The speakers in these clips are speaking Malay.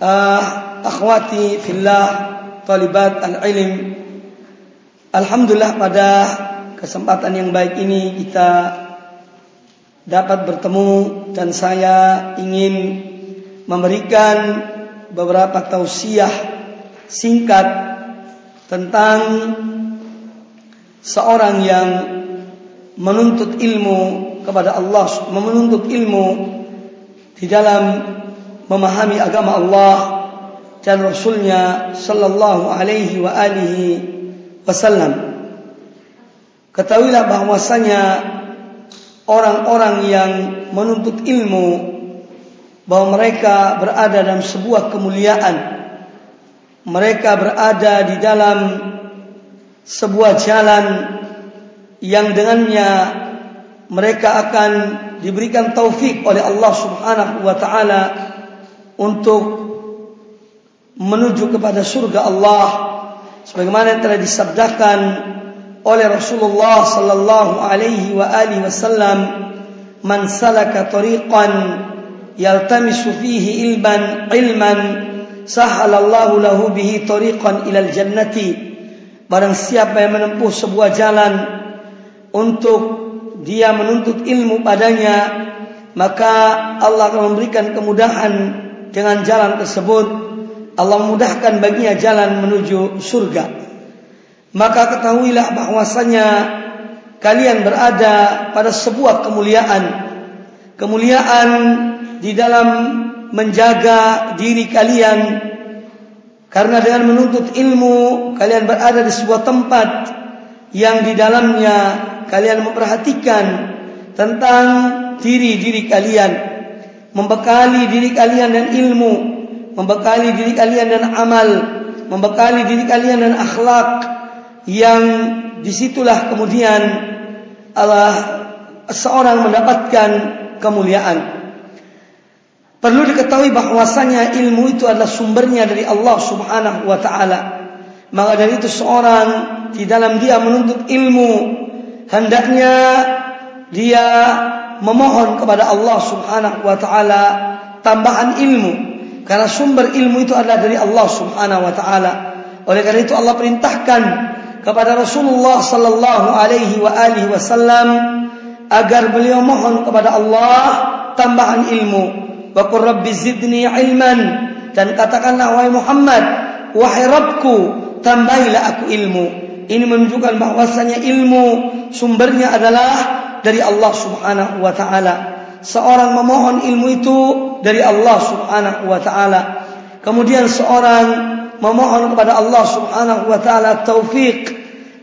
Uh, akhwati fillah talibat al-ilm. Alhamdulillah pada kesempatan yang baik ini kita dapat bertemu dan saya ingin memberikan beberapa tausiah singkat tentang seorang yang menuntut ilmu kepada Allah menuntut ilmu di dalam memahami agama Allah dan Rasulnya Sallallahu Alaihi wa alihi Wasallam. Ketahuilah bahwasanya orang-orang yang menuntut ilmu bahwa mereka berada dalam sebuah kemuliaan. Mereka berada di dalam sebuah jalan yang dengannya mereka akan diberikan taufik oleh Allah Subhanahu wa taala untuk menuju kepada surga Allah sebagaimana yang telah disabdakan oleh Rasulullah sallallahu alaihi wa alihi wasallam man salaka tariqan yaltamisu fihi ilman ilman sahalallahu lahu bihi tariqan ila jannati. Barang siapa yang menempuh sebuah jalan untuk dia menuntut ilmu padanya maka Allah akan memberikan kemudahan dengan jalan tersebut Allah mudahkan baginya jalan menuju surga maka ketahuilah bahwasanya kalian berada pada sebuah kemuliaan. Kemuliaan di dalam menjaga diri kalian. Karena dengan menuntut ilmu kalian berada di sebuah tempat yang di dalamnya kalian memperhatikan tentang diri-diri kalian membekali diri kalian dan ilmu, membekali diri kalian dan amal, membekali diri kalian dan akhlak yang disitulah kemudian Allah seorang mendapatkan kemuliaan. Perlu diketahui bahwasanya ilmu itu adalah sumbernya dari Allah Subhanahu wa taala. Maka dari itu seorang di dalam dia menuntut ilmu hendaknya dia memohon kepada Allah Subhanahu wa taala tambahan ilmu karena sumber ilmu itu adalah dari Allah Subhanahu wa taala. Oleh karena itu Allah perintahkan kepada Rasulullah sallallahu alaihi wa alihi wasallam agar beliau mohon kepada Allah tambahan ilmu. Wa qur rabbi zidni ilman dan katakanlah wahai Muhammad wahai Rabbku tambahilah aku ilmu. Ini menunjukkan bahwasanya ilmu sumbernya adalah dari Allah Subhanahu wa taala. Seorang memohon ilmu itu dari Allah Subhanahu wa taala. Kemudian seorang memohon kepada Allah Subhanahu wa taala taufik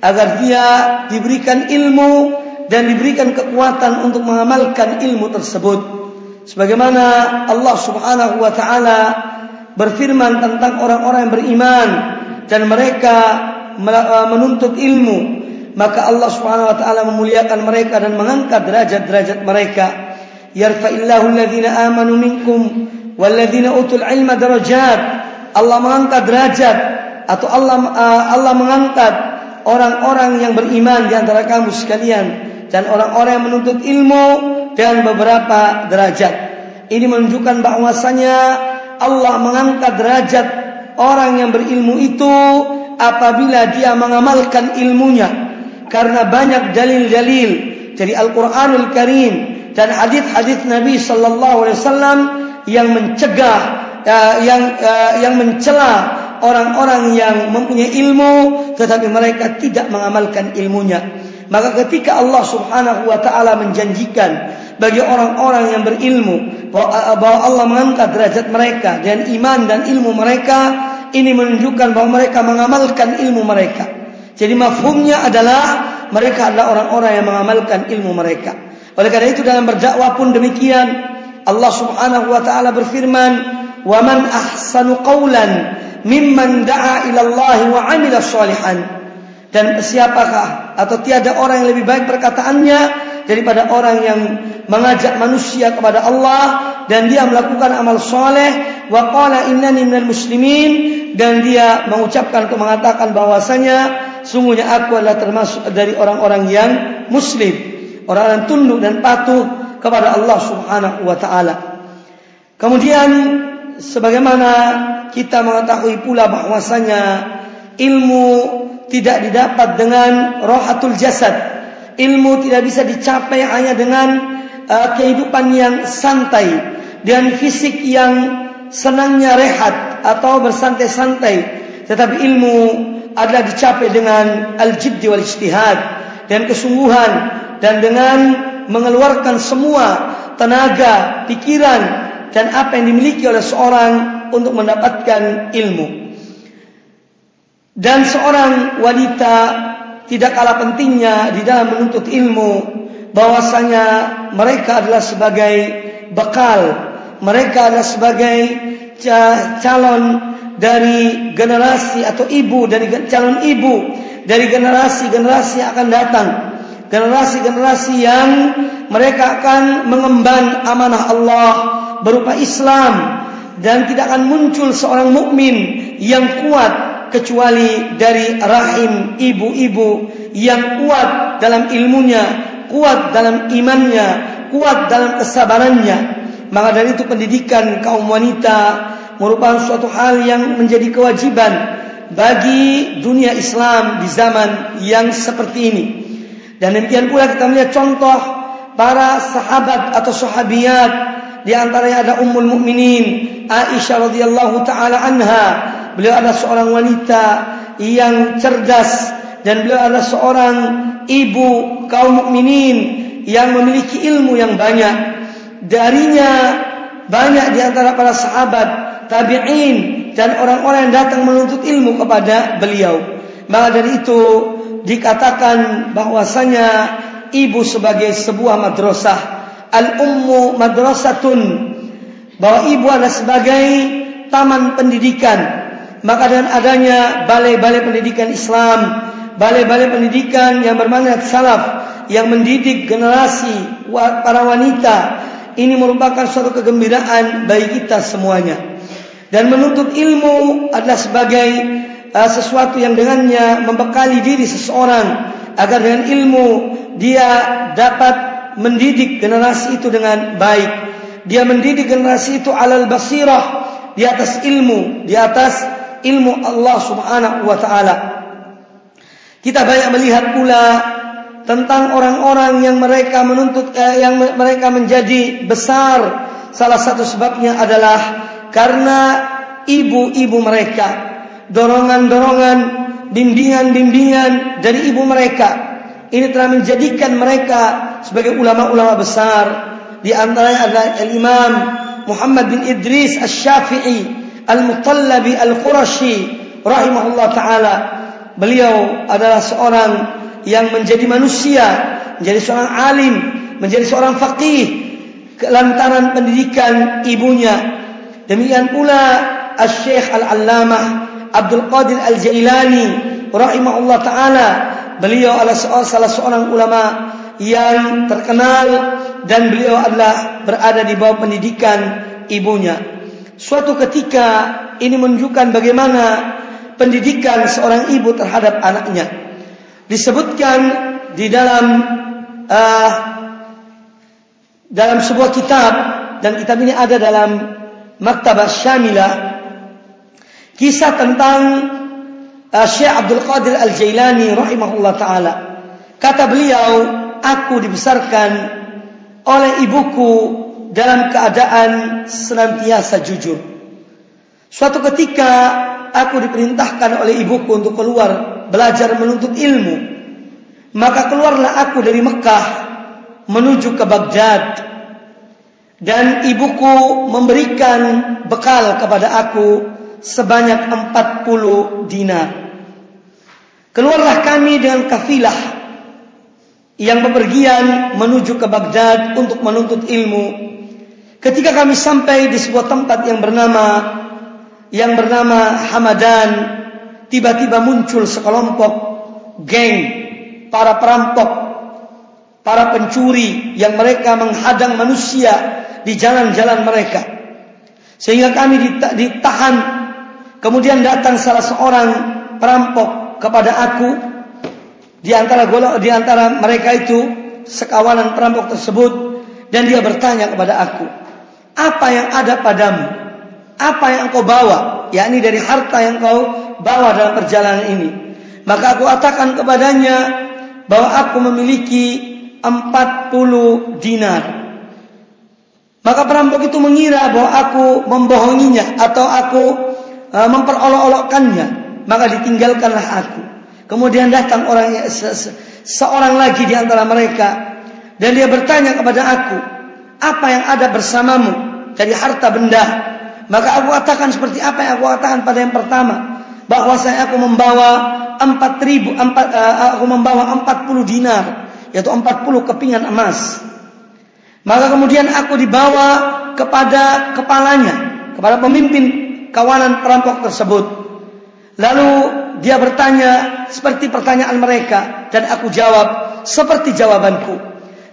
agar dia diberikan ilmu dan diberikan kekuatan untuk mengamalkan ilmu tersebut. Sebagaimana Allah Subhanahu wa taala berfirman tentang orang-orang yang beriman dan mereka menuntut ilmu maka Allah Subhanahu wa taala memuliakan mereka dan mengangkat derajat-derajat mereka. Yarfa'illahu alladhina amanu minkum walladhina utul ilma darajat. Allah mengangkat derajat atau Allah uh, Allah mengangkat orang-orang yang beriman di antara kamu sekalian dan orang-orang yang menuntut ilmu dan beberapa derajat. Ini menunjukkan bahwasanya Allah mengangkat derajat orang yang berilmu itu apabila dia mengamalkan ilmunya karena banyak dalil-dalil dari Al-Qur'anul Karim dan hadis-hadis Nabi sallallahu alaihi wasallam yang mencegah uh, yang uh, yang mencela orang-orang yang mempunyai ilmu tetapi mereka tidak mengamalkan ilmunya. Maka ketika Allah Subhanahu wa taala menjanjikan bagi orang-orang yang berilmu bahwa Allah mengangkat derajat mereka dan iman dan ilmu mereka ini menunjukkan bahwa mereka mengamalkan ilmu mereka jadi mafhumnya adalah mereka adalah orang-orang yang mengamalkan ilmu mereka. Oleh karena itu dalam berdakwah pun demikian Allah Subhanahu wa taala berfirman wa man ahsanu qawlan mimman da'a ila Allah wa 'amila shalihan dan siapakah atau tiada orang yang lebih baik perkataannya daripada orang yang mengajak manusia kepada Allah dan dia melakukan amal soleh wa qala innani minal muslimin dan dia mengucapkan atau mengatakan bahwasanya sungguhnya aku adalah termasuk dari orang-orang yang muslim orang yang tunduk dan patuh kepada Allah Subhanahu wa taala kemudian sebagaimana kita mengetahui pula bahwasanya ilmu tidak didapat dengan rohatul jasad. Ilmu tidak bisa dicapai hanya dengan uh, kehidupan yang santai dan fisik yang senangnya rehat atau bersantai-santai. Tetapi ilmu adalah dicapai dengan al-jiddi wal ijtihad dan kesungguhan dan dengan mengeluarkan semua tenaga, pikiran dan apa yang dimiliki oleh seorang untuk mendapatkan ilmu. Dan seorang wanita tidak kalah pentingnya di dalam menuntut ilmu bahwasanya mereka adalah sebagai bekal mereka adalah sebagai calon dari generasi atau ibu dari calon ibu dari generasi-generasi yang akan datang generasi-generasi yang mereka akan mengemban amanah Allah berupa Islam dan tidak akan muncul seorang mukmin yang kuat kecuali dari rahim ibu-ibu yang kuat dalam ilmunya, kuat dalam imannya, kuat dalam kesabarannya. Maka dari itu pendidikan kaum wanita merupakan suatu hal yang menjadi kewajiban bagi dunia Islam di zaman yang seperti ini. Dan demikian pula kita melihat contoh para sahabat atau sahabiat. Di antaranya ada Ummul Mukminin Aisyah radhiyallahu taala anha. Beliau adalah seorang wanita yang cerdas. Dan beliau adalah seorang ibu kaum mukminin yang memiliki ilmu yang banyak. Darinya banyak di antara para sahabat tabi'in dan orang-orang yang datang menuntut ilmu kepada beliau maka dari itu dikatakan bahwasanya ibu sebagai sebuah madrasah al-ummu madrasatun bahwa ibu adalah sebagai taman pendidikan maka dengan adanya balai-balai pendidikan Islam, balai-balai pendidikan yang bermanfaat salaf yang mendidik generasi para wanita, ini merupakan suatu kegembiraan bagi kita semuanya. Dan menuntut ilmu adalah sebagai uh, sesuatu yang dengannya membekali diri seseorang agar dengan ilmu dia dapat mendidik generasi itu dengan baik. Dia mendidik generasi itu alal basirah di atas ilmu, di atas ilmu Allah Subhanahu wa taala. Kita banyak melihat pula tentang orang-orang yang mereka menuntut eh, yang mereka menjadi besar. Salah satu sebabnya adalah karena ibu-ibu mereka, dorongan-dorongan, bimbingan-bimbingan dari ibu mereka. Ini telah menjadikan mereka sebagai ulama-ulama besar. Di antaranya adalah Imam Muhammad bin Idris Asy-Syafi'i Al-Mutallabi Al-Qurashi rahimahullah taala. Beliau adalah seorang yang menjadi manusia, menjadi seorang alim, menjadi seorang faqih kelantaran pendidikan ibunya. Demikian pula Al-Syekh Al-Allamah Abdul Qadir Al-Jailani rahimahullah taala. Beliau adalah salah seorang ulama yang terkenal dan beliau adalah berada di bawah pendidikan ibunya. suatu ketika ini menunjukkan bagaimana pendidikan seorang ibu terhadap anaknya. Disebutkan di dalam uh, dalam sebuah kitab dan kitab ini ada dalam Maktabah Syamilah kisah tentang uh, Syekh Abdul Qadir Al-Jailani rahimahullah taala. Kata beliau, aku dibesarkan oleh ibuku dalam keadaan senantiasa jujur. Suatu ketika aku diperintahkan oleh ibuku untuk keluar belajar menuntut ilmu. Maka keluarlah aku dari Mekah menuju ke Baghdad. Dan ibuku memberikan bekal kepada aku sebanyak 40 dinar. Keluarlah kami dengan kafilah yang bepergian menuju ke Baghdad untuk menuntut ilmu. Ketika kami sampai di sebuah tempat yang bernama yang bernama Hamadan tiba-tiba muncul sekelompok geng para perampok para pencuri yang mereka menghadang manusia di jalan-jalan mereka. Sehingga kami ditahan. Kemudian datang salah seorang perampok kepada aku. Di antara golok di antara mereka itu sekawanan perampok tersebut. Dan dia bertanya kepada aku apa yang ada padamu? Apa yang kau bawa? Yakni dari harta yang kau bawa dalam perjalanan ini. Maka aku katakan kepadanya bahwa aku memiliki 40 dinar maka perampok itu mengira bahwa aku membohonginya atau aku uh, memperolok-olokkannya maka ditinggalkanlah aku kemudian datang orang se -se seorang lagi di antara mereka dan dia bertanya kepada aku apa yang ada bersamamu dari harta benda Maka aku katakan seperti apa yang aku katakan pada yang pertama. Bahawa saya aku membawa empat ribu, empat, uh, aku membawa empat puluh dinar. Yaitu empat puluh kepingan emas. Maka kemudian aku dibawa kepada kepalanya. Kepada pemimpin kawanan perampok tersebut. Lalu dia bertanya seperti pertanyaan mereka. Dan aku jawab seperti jawabanku.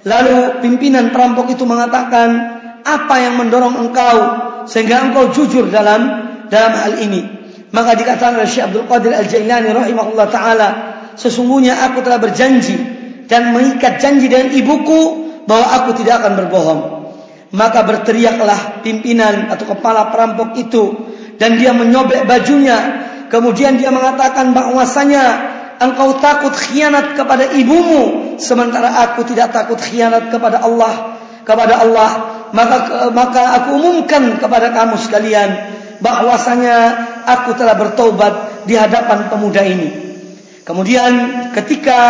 Lalu pimpinan perampok itu mengatakan. Apa yang mendorong engkau sehingga engkau jujur dalam dalam hal ini. Maka dikatakan oleh Syekh Abdul Qadir Al-Jailani rahimahullah taala, sesungguhnya aku telah berjanji dan mengikat janji dengan ibuku bahwa aku tidak akan berbohong. Maka berteriaklah pimpinan atau kepala perampok itu dan dia menyobek bajunya. Kemudian dia mengatakan bahwasanya engkau takut khianat kepada ibumu sementara aku tidak takut khianat kepada Allah kepada Allah maka maka aku umumkan kepada kamu sekalian bahwasanya aku telah bertobat di hadapan pemuda ini. Kemudian ketika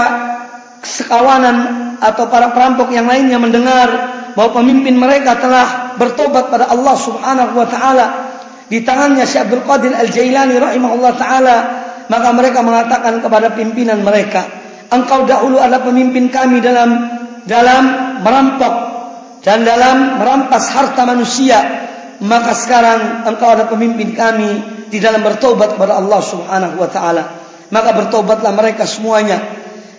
sekawanan atau para perampok yang lainnya mendengar bahwa pemimpin mereka telah bertobat pada Allah Subhanahu wa taala. Di tangannya Syekh Abdul Qadir Al-Jailani rahimahullah taala maka mereka mengatakan kepada pimpinan mereka engkau dahulu adalah pemimpin kami dalam dalam merampok dan dalam merampas harta manusia. Maka sekarang engkau ada pemimpin kami di dalam bertobat kepada Allah Subhanahu wa taala. Maka bertobatlah mereka semuanya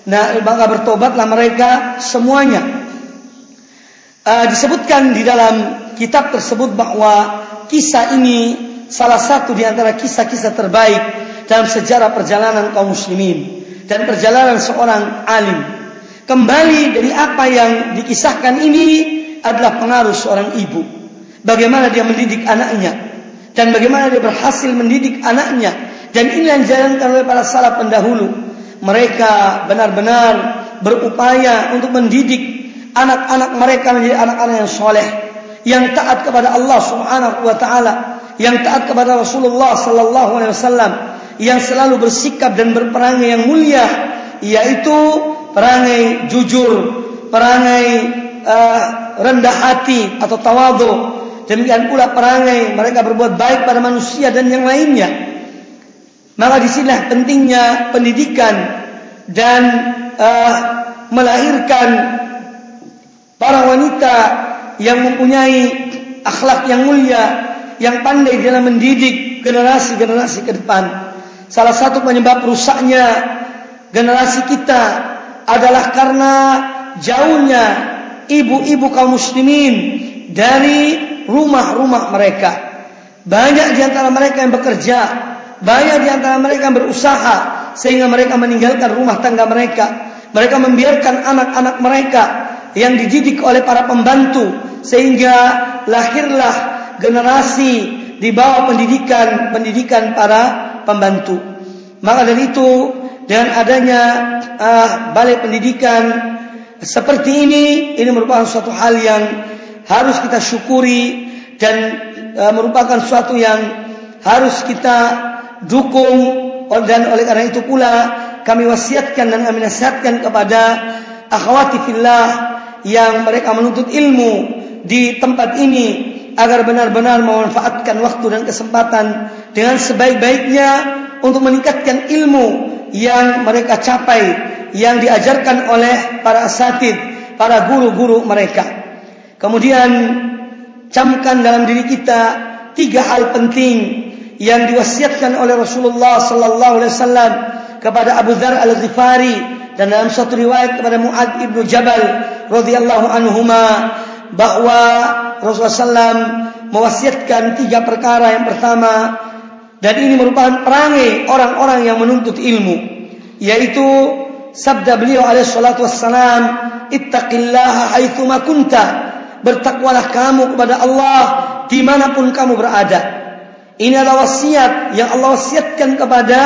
nah maka bertobatlah mereka semuanya uh, disebutkan di dalam kitab tersebut bahwa kisah ini salah satu di antara kisah-kisah terbaik dalam sejarah perjalanan kaum muslimin dan perjalanan seorang alim kembali dari apa yang dikisahkan ini adalah pengaruh seorang ibu. Bagaimana dia mendidik anaknya dan bagaimana dia berhasil mendidik anaknya dan ini yang dijalankan oleh para salaf pendahulu. Mereka benar-benar berupaya untuk mendidik anak-anak mereka menjadi anak-anak yang soleh, yang taat kepada Allah Subhanahu wa taala, yang taat kepada Rasulullah sallallahu alaihi wasallam, yang selalu bersikap dan berperangai yang mulia, yaitu perangai jujur, perangai uh, rendah hati atau tawadhu. Demikian pula perangai mereka berbuat baik pada manusia dan yang lainnya maka disinilah pentingnya pendidikan dan uh, melahirkan para wanita yang mempunyai akhlak yang mulia yang pandai dalam mendidik generasi-generasi ke depan salah satu penyebab rusaknya generasi kita adalah karena jauhnya ibu-ibu kaum muslimin dari rumah-rumah mereka. Banyak di antara mereka yang bekerja, banyak di antara mereka berusaha sehingga mereka meninggalkan rumah tangga mereka. Mereka membiarkan anak-anak mereka yang dididik oleh para pembantu sehingga lahirlah generasi di bawah pendidikan pendidikan para pembantu. Maka dari itu dengan adanya uh, balai pendidikan seperti ini ini merupakan suatu hal yang harus kita syukuri dan uh, merupakan suatu yang harus kita dukung dan oleh karena itu pula kami wasiatkan dan kami nasihatkan kepada akhwati fillah yang mereka menuntut ilmu di tempat ini agar benar-benar memanfaatkan waktu dan kesempatan dengan sebaik-baiknya untuk meningkatkan ilmu yang mereka capai yang diajarkan oleh para asatid, para guru-guru mereka. Kemudian camkan dalam diri kita tiga hal penting yang diwasiatkan oleh Rasulullah sallallahu alaihi wasallam kepada Abu Dzar Al-Ghifari dan dalam satu riwayat kepada Muad ibnu Jabal radhiyallahu anhuma bahwa Rasulullah sallam mewasiatkan tiga perkara yang pertama dan ini merupakan perangai orang-orang yang menuntut ilmu yaitu sabda beliau alaihi salatu wassalam ittaqillaha haitsu kunta bertakwalah kamu kepada Allah dimanapun kamu berada ini adalah wasiat yang Allah wasiatkan kepada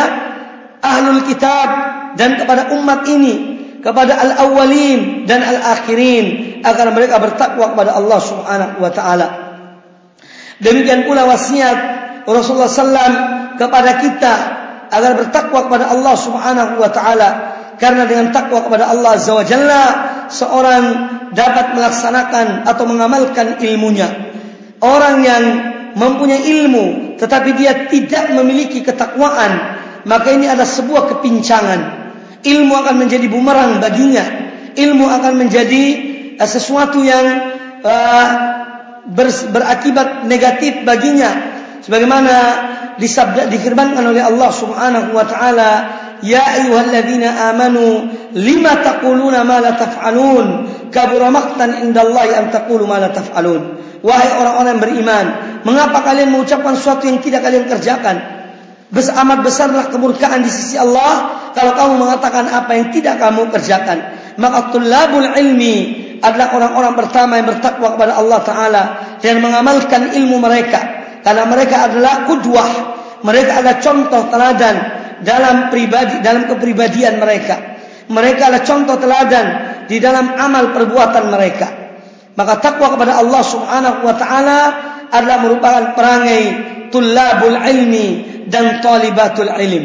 ahlul kitab dan kepada umat ini kepada al-awwalin dan al-akhirin agar mereka bertakwa kepada Allah Subhanahu wa taala. Demikian pula wasiat Rasulullah sallam kepada kita agar bertakwa kepada Allah Subhanahu wa taala karena dengan takwa kepada Allah Azza wa Jalla seorang dapat melaksanakan atau mengamalkan ilmunya. Orang yang mempunyai ilmu tetapi dia tidak memiliki ketakwaan maka ini adalah sebuah kepincangan. Ilmu akan menjadi bumerang baginya. Ilmu akan menjadi uh, sesuatu yang uh, ber, berakibat negatif baginya. Sebagaimana disabda difirmankan oleh Allah Subhanahu wa taala, "Ya ayyuhalladzina amanu, lima taquluna ma la taf'alun? Kabura maqtan indallahi an taqulu ma la taf'alun." Wahai orang-orang beriman, mengapa kalian mengucapkan sesuatu yang tidak kalian kerjakan? amat besarlah kemurkaan di sisi Allah kalau kamu mengatakan apa yang tidak kamu kerjakan. Maka tulabul ilmi adalah orang-orang pertama yang bertakwa kepada Allah Taala dan mengamalkan ilmu mereka. Karena mereka adalah kudwah, mereka adalah contoh teladan dalam pribadi dalam kepribadian mereka. Mereka adalah contoh teladan di dalam amal perbuatan mereka. Maka takwa kepada Allah Subhanahu wa taala adalah merupakan perangai tulabul ilmi dan talibatul ilm.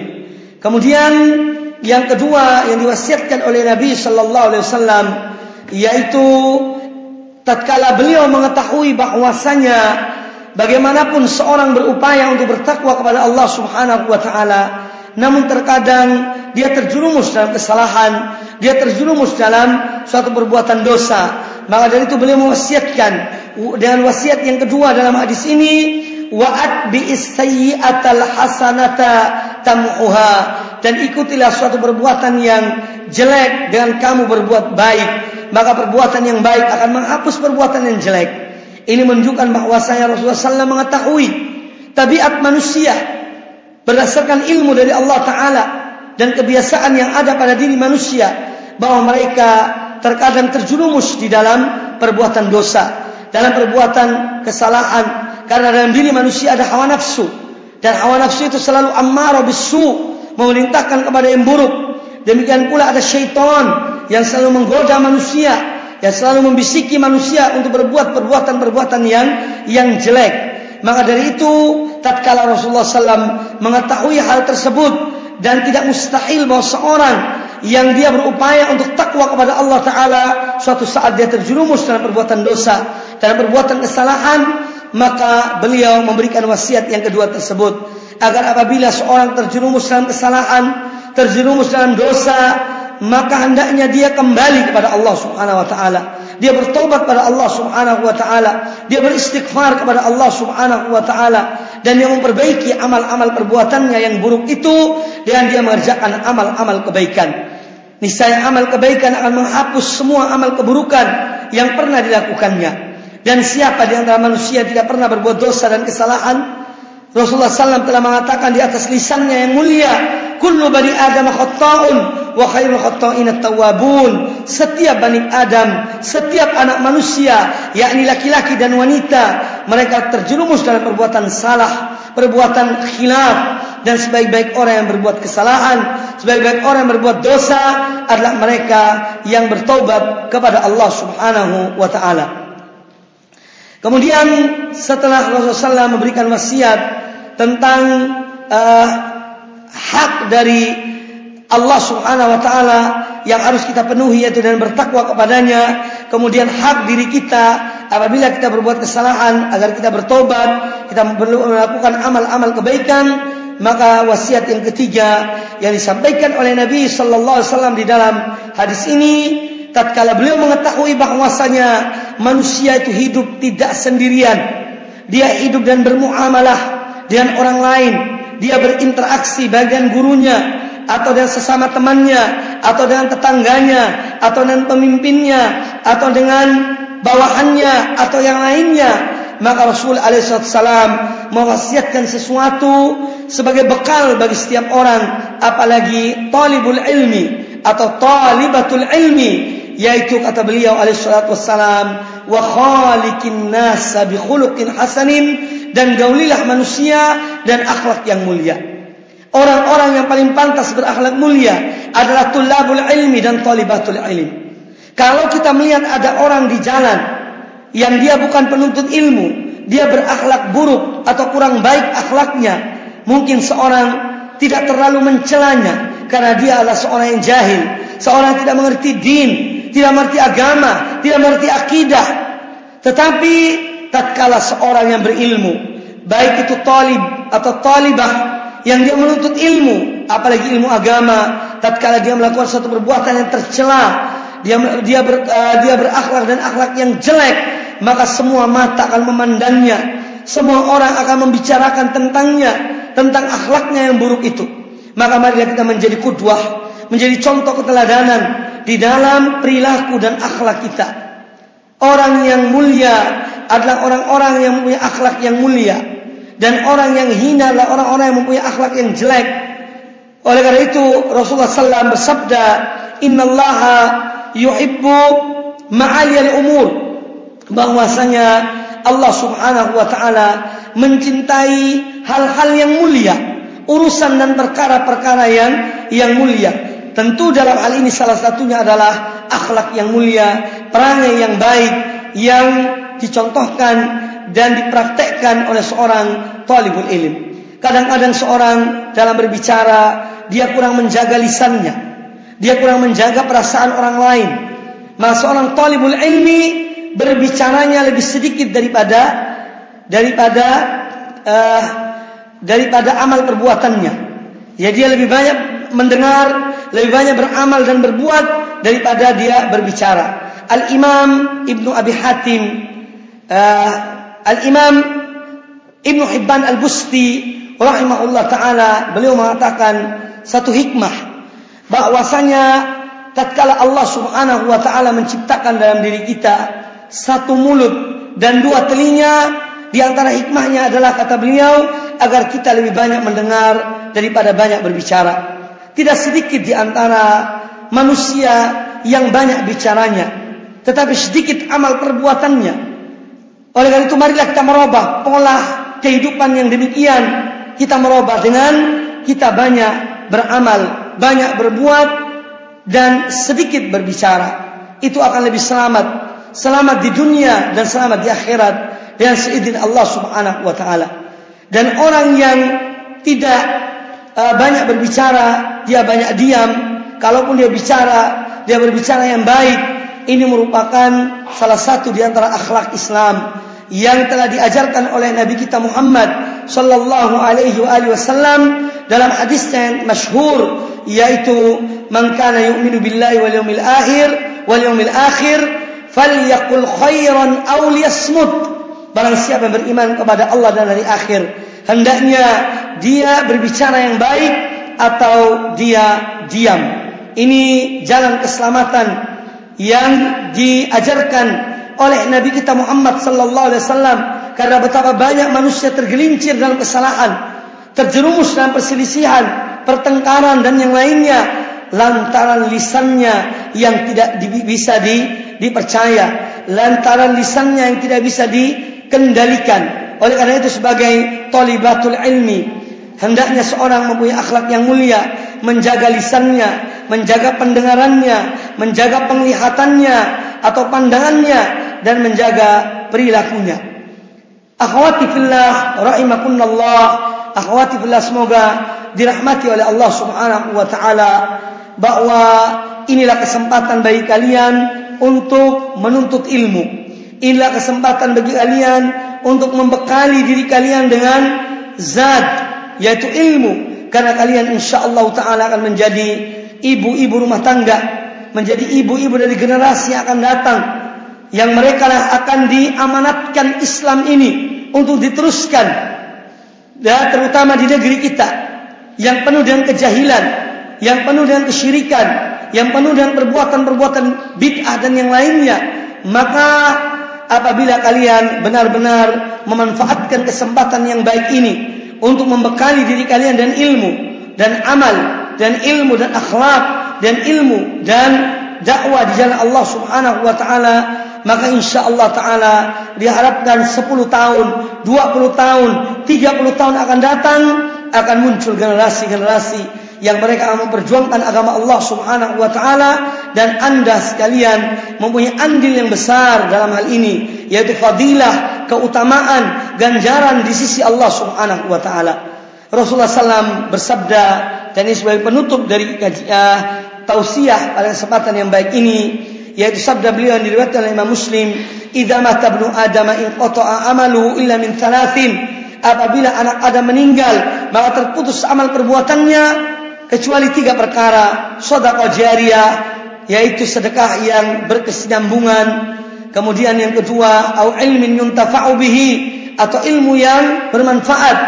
Kemudian yang kedua yang diwasiatkan oleh Nabi sallallahu alaihi wasallam yaitu tatkala beliau mengetahui bahwasanya bagaimanapun seorang berupaya untuk bertakwa kepada Allah Subhanahu wa taala namun terkadang dia terjerumus dalam kesalahan, dia terjerumus dalam suatu perbuatan dosa. Maka dari itu beliau mewasiatkan dengan wasiat yang kedua dalam hadis ini wa'at bi sayyi'atal hasanata tamhuha dan ikutilah suatu perbuatan yang jelek dengan kamu berbuat baik. Maka perbuatan yang baik akan menghapus perbuatan yang jelek. Ini menunjukkan bahawa saya Rasulullah SAW mengetahui tabiat manusia berdasarkan ilmu dari Allah Ta'ala dan kebiasaan yang ada pada diri manusia. Bahawa mereka terkadang terjerumus di dalam perbuatan dosa dalam perbuatan kesalahan. Karena dalam diri manusia ada hawa nafsu. Dan hawa nafsu itu selalu ammara bisu memerintahkan kepada yang buruk. Demikian pula ada syaitan yang selalu menggoda manusia yang selalu membisiki manusia untuk berbuat perbuatan-perbuatan yang yang jelek. Maka dari itu tatkala Rasulullah SAW mengetahui hal tersebut dan tidak mustahil bahawa seorang yang dia berupaya untuk takwa kepada Allah Ta'ala suatu saat dia terjerumus dalam perbuatan dosa dalam perbuatan kesalahan maka beliau memberikan wasiat yang kedua tersebut. Agar apabila seorang terjerumus dalam kesalahan, terjerumus dalam dosa, maka hendaknya dia kembali kepada Allah Subhanahu wa taala. Dia bertobat kepada Allah Subhanahu wa taala, dia beristighfar kepada Allah Subhanahu wa taala dan dia memperbaiki amal-amal perbuatannya yang buruk itu dan dia mengerjakan amal-amal kebaikan. Niscaya amal kebaikan akan menghapus semua amal keburukan yang pernah dilakukannya. Dan siapa di antara manusia tidak pernah berbuat dosa dan kesalahan Rasulullah SAW telah mengatakan di atas lisannya yang mulia, "Kullu bani Adam khata'un wa khairul khata'in at-tawwabun." Setiap bani Adam, setiap anak manusia, yakni laki-laki dan wanita, mereka terjerumus dalam perbuatan salah, perbuatan khilaf dan sebaik-baik orang yang berbuat kesalahan, sebaik-baik orang yang berbuat dosa adalah mereka yang bertaubat kepada Allah Subhanahu wa taala. Kemudian setelah Rasulullah SAW memberikan wasiat tentang uh, hak dari Allah Subhanahu wa taala yang harus kita penuhi yaitu dengan bertakwa kepadanya. Kemudian hak diri kita apabila kita berbuat kesalahan agar kita bertobat kita perlu melakukan amal-amal kebaikan maka wasiat yang ketiga yang disampaikan oleh Nabi sallallahu alaihi wasallam di dalam hadis ini tatkala beliau mengetahui bahwasanya manusia itu hidup tidak sendirian. Dia hidup dan bermuamalah dengan orang lain, dia berinteraksi bagian gurunya atau dengan sesama temannya atau dengan tetangganya atau dengan pemimpinnya atau dengan bawahannya atau yang lainnya maka Rasul alaihissalam mewasiatkan sesuatu sebagai bekal bagi setiap orang apalagi talibul ilmi atau talibatul ilmi yaitu kata beliau alaihissalam wa khaliqin nas bi khuluqin hasanin dan gaulilah manusia dan akhlak yang mulia. Orang-orang yang paling pantas berakhlak mulia adalah tulabul ilmi dan talibatul ilmi. Kalau kita melihat ada orang di jalan yang dia bukan penuntut ilmu, dia berakhlak buruk atau kurang baik akhlaknya, mungkin seorang tidak terlalu mencelanya karena dia adalah seorang yang jahil, seorang yang tidak mengerti din, tidak mengerti agama, tidak mengerti akidah. Tetapi tatkala seorang yang berilmu baik itu talib atau talibah yang dia menuntut ilmu apalagi ilmu agama. Tatkala dia melakukan suatu perbuatan yang tercela dia dia ber, uh, dia berakhlak dan akhlak yang jelek maka semua mata akan memandangnya. Semua orang akan membicarakan tentangnya tentang akhlaknya yang buruk itu. Maka mari kita menjadi kudwah menjadi contoh keteladanan di dalam perilaku dan akhlak kita. Orang yang mulia adalah orang-orang yang mempunyai akhlak yang mulia dan orang yang hina adalah orang-orang yang mempunyai akhlak yang jelek. Oleh karena itu Rasulullah SAW bersabda, Inna Allah yuhibbu ma'aliyal umur. Bahwasanya Allah Subhanahu Wa Taala mencintai hal-hal yang mulia, urusan dan perkara-perkara yang yang mulia. Tentu dalam hal ini salah satunya adalah akhlak yang mulia, perangai yang baik, yang dicontohkan dan dipraktekkan oleh seorang talibul ilm. Kadang-kadang seorang dalam berbicara dia kurang menjaga lisannya, dia kurang menjaga perasaan orang lain. Maka seorang talibul ilmi berbicaranya lebih sedikit daripada daripada uh, daripada amal perbuatannya. Ya dia lebih banyak mendengar, lebih banyak beramal dan berbuat daripada dia berbicara. Al Imam Ibnu Abi Hatim uh, Al-Imam Ibn Hibban Al-Busti rahimahullah taala beliau mengatakan satu hikmah bahwasanya tatkala Allah Subhanahu wa taala menciptakan dalam diri kita satu mulut dan dua telinga di antara hikmahnya adalah kata beliau agar kita lebih banyak mendengar daripada banyak berbicara. Tidak sedikit di antara manusia yang banyak bicaranya, tetapi sedikit amal perbuatannya. Oleh karena itu marilah kita merubah pola kehidupan yang demikian. Kita merubah dengan kita banyak beramal, banyak berbuat dan sedikit berbicara. Itu akan lebih selamat, selamat di dunia dan selamat di akhirat dengan seizin Allah Subhanahu wa taala. Dan orang yang tidak uh, banyak berbicara, dia banyak diam. Kalaupun dia bicara, dia berbicara yang baik. Ini merupakan salah satu di antara akhlak Islam yang telah diajarkan oleh Nabi kita Muhammad sallallahu alaihi wasallam dalam hadis yang masyhur yaitu man kana yu'minu billahi wal yawmil akhir wal yawmil akhir falyaqul khairan aw liyasmut. Barang siapa yang beriman kepada Allah dan hari akhir hendaknya dia berbicara yang baik atau dia diam. Ini jalan keselamatan yang diajarkan oleh Nabi kita Muhammad sallallahu alaihi wasallam karena betapa banyak manusia tergelincir dalam kesalahan, terjerumus dalam perselisihan, pertengkaran dan yang lainnya lantaran lisannya yang tidak bisa di, dipercaya, lantaran lisannya yang tidak bisa dikendalikan. Oleh karena itu sebagai talibatul ilmi, hendaknya seorang mempunyai akhlak yang mulia, menjaga lisannya, menjaga pendengarannya, menjaga penglihatannya atau pandangannya dan menjaga perilakunya. Akhwati fillah rahimakumullah, akhwati fillah semoga dirahmati oleh Allah Subhanahu wa taala bahwa inilah kesempatan bagi kalian untuk menuntut ilmu. Inilah kesempatan bagi kalian untuk membekali diri kalian dengan zat yaitu ilmu karena kalian insyaallah taala akan menjadi ibu-ibu rumah tangga, menjadi ibu-ibu dari generasi yang akan datang yang mereka lah akan diamanatkan Islam ini untuk diteruskan dan terutama di negeri kita yang penuh dengan kejahilan, yang penuh dengan kesyirikan, yang penuh dengan perbuatan-perbuatan bid'ah dan yang lainnya, maka apabila kalian benar-benar memanfaatkan kesempatan yang baik ini untuk membekali diri kalian dan ilmu dan amal dan ilmu dan akhlak dan ilmu dan dakwah di jalan Allah Subhanahu wa taala maka insyaallah taala diharapkan 10 tahun, 20 tahun, 30 tahun akan datang akan muncul generasi-generasi yang mereka akan memperjuangkan agama Allah Subhanahu wa taala dan Anda sekalian mempunyai andil yang besar dalam hal ini yaitu fadilah, keutamaan, ganjaran di sisi Allah Subhanahu wa taala. Rasulullah SAW bersabda dan ini sebagai penutup dari uh, tausiah pada kesempatan yang baik ini yaitu sabda beliau yang diriwayatkan oleh Imam Muslim, "Idza mata ibnu Adam in qata'a amaluhu illa min thalathin." Apabila anak Adam meninggal, maka terputus amal perbuatannya kecuali tiga perkara. Sedekah jariah yaitu sedekah yang berkesinambungan. Kemudian yang kedua au ilmin yuntafa'u bihi atau ilmu yang bermanfaat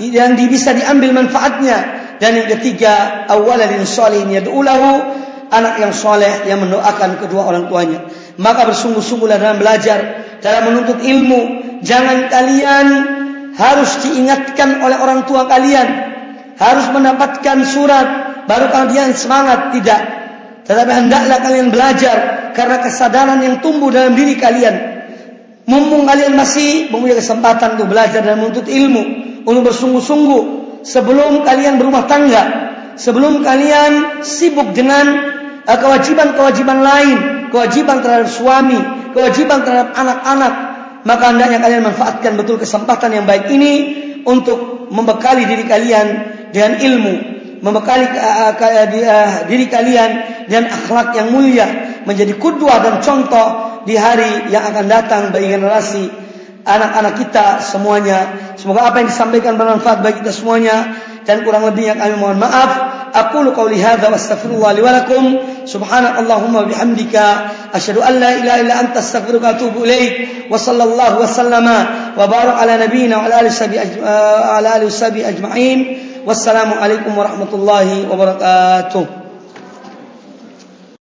yang bisa diambil manfaatnya. Dan yang ketiga awaladin salihin yad'ulahu anak yang soleh yang mendoakan kedua orang tuanya. Maka bersungguh-sungguhlah dalam belajar dalam menuntut ilmu jangan kalian harus diingatkan oleh orang tua kalian. Harus mendapatkan surat baru kalian semangat. Tidak. Tetapi hendaklah kalian belajar karena kesadaran yang tumbuh dalam diri kalian. Mumpung kalian masih mempunyai kesempatan untuk belajar dan menuntut ilmu untuk bersungguh-sungguh sebelum kalian berumah tangga sebelum kalian sibuk dengan kewajiban-kewajiban lain. Kewajiban terhadap suami. Kewajiban terhadap anak-anak. Maka hendaknya kalian manfaatkan betul kesempatan yang baik ini untuk membekali diri kalian dengan ilmu, membekali uh, uh, diri kalian dengan akhlak yang mulia, menjadi kudua dan contoh di hari yang akan datang bagi generasi anak-anak kita semuanya. Semoga apa yang disampaikan bermanfaat bagi kita semuanya. Dan kurang lebihnya kami mohon maaf. Aku lu qauli hadza wa astaghfirullah li wa lakum. Subhanakallahumma wa bihamdika asyhadu an la ilaha illa anta astaghfiruka wa atubu ilaik. Wa sallallahu wa sallama wa barak ala nabiyyina wa ala alihi wa